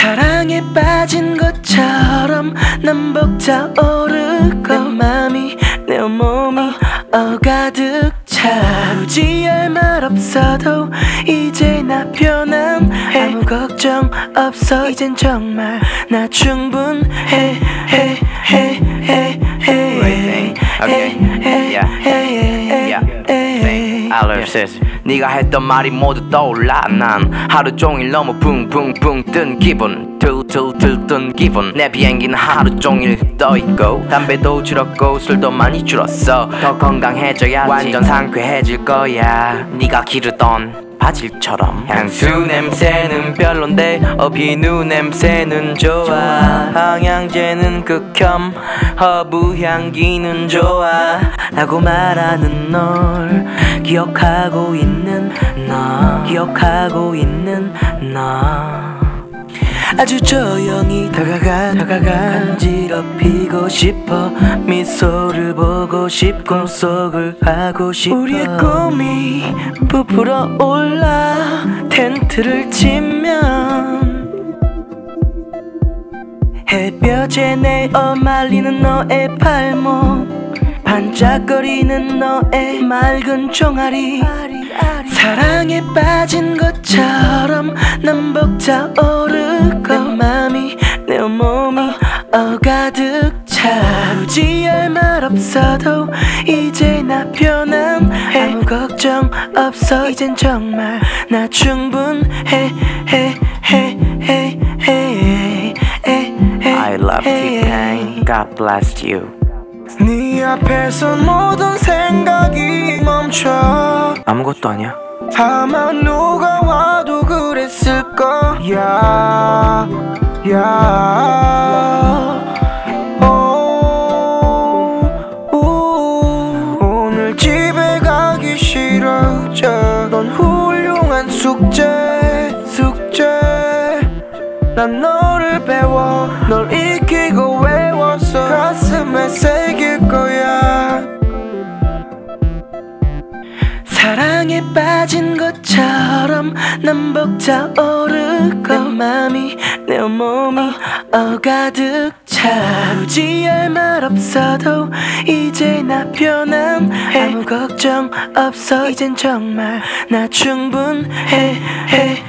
사랑에 빠진 것처럼 난 벅차오르고 내 맘이 내 몸이 어 가득 차 굳이 할말 없어도 이제 나 편안해 아무 걱정 없어 이젠 정말 나 충분해 해, 해, 해, 해, Wait, okay. Yeah. Yeah. Think. I love this. 네가 했던 말이 모두 떠올라. 난 하루 종일 너무 붕붕붕 뜬 기분. 들들들 뜬 기분. 내 비행기는 하루 종일 떠있고 담배도 줄었고 술도 많이 줄었어. 더 건강해져야지 완전 상쾌해질 거야. 네가 기르던 바질처럼. 향수 냄새는 별론데 어 비누 냄새는 좋아. 방향제는 극혐 허브 향기는 좋아 라고 말하는 널. 기억하고 있는 너. 기억하고 있는 너. 아주 조용히 다가가 다가가 간지럽히고 싶어 미소를 보고 싶고 속을 하고 싶어. 우리의 꿈이 부풀어 올라 텐트를 치면 햇볕에 내어 말리는 너의 팔목 반짝거리는 너의 맑은 종아리. 사랑에 빠진 것처럼 난 벅차오르고 내 맘이 내 몸이 어가득 차. 굳이 할 말 없어도 이제 나 편안해. 아무 걱정 없어. 이젠 정말 나 충분해 해, 해, 해, T-Pain God bless you. 네 앞에서 모든 생각이 멈춰. 아무것도 아니야. 아마 누가 와도 그랬을 거야. 야. 오, 오. 오늘 집에 가기 싫어. 넌 훌륭한 숙제 난 너를 배워. 널 익히고 외워서 가슴에 새길 거야. 사랑에 빠진 것처럼 난 벅차오르고 내 맘이 내 몸이 어 가득 차. 굳이 할말 없어도 이제 나 편안해. 아무 걱정 없어. 이젠 정말 나 충분해. 해,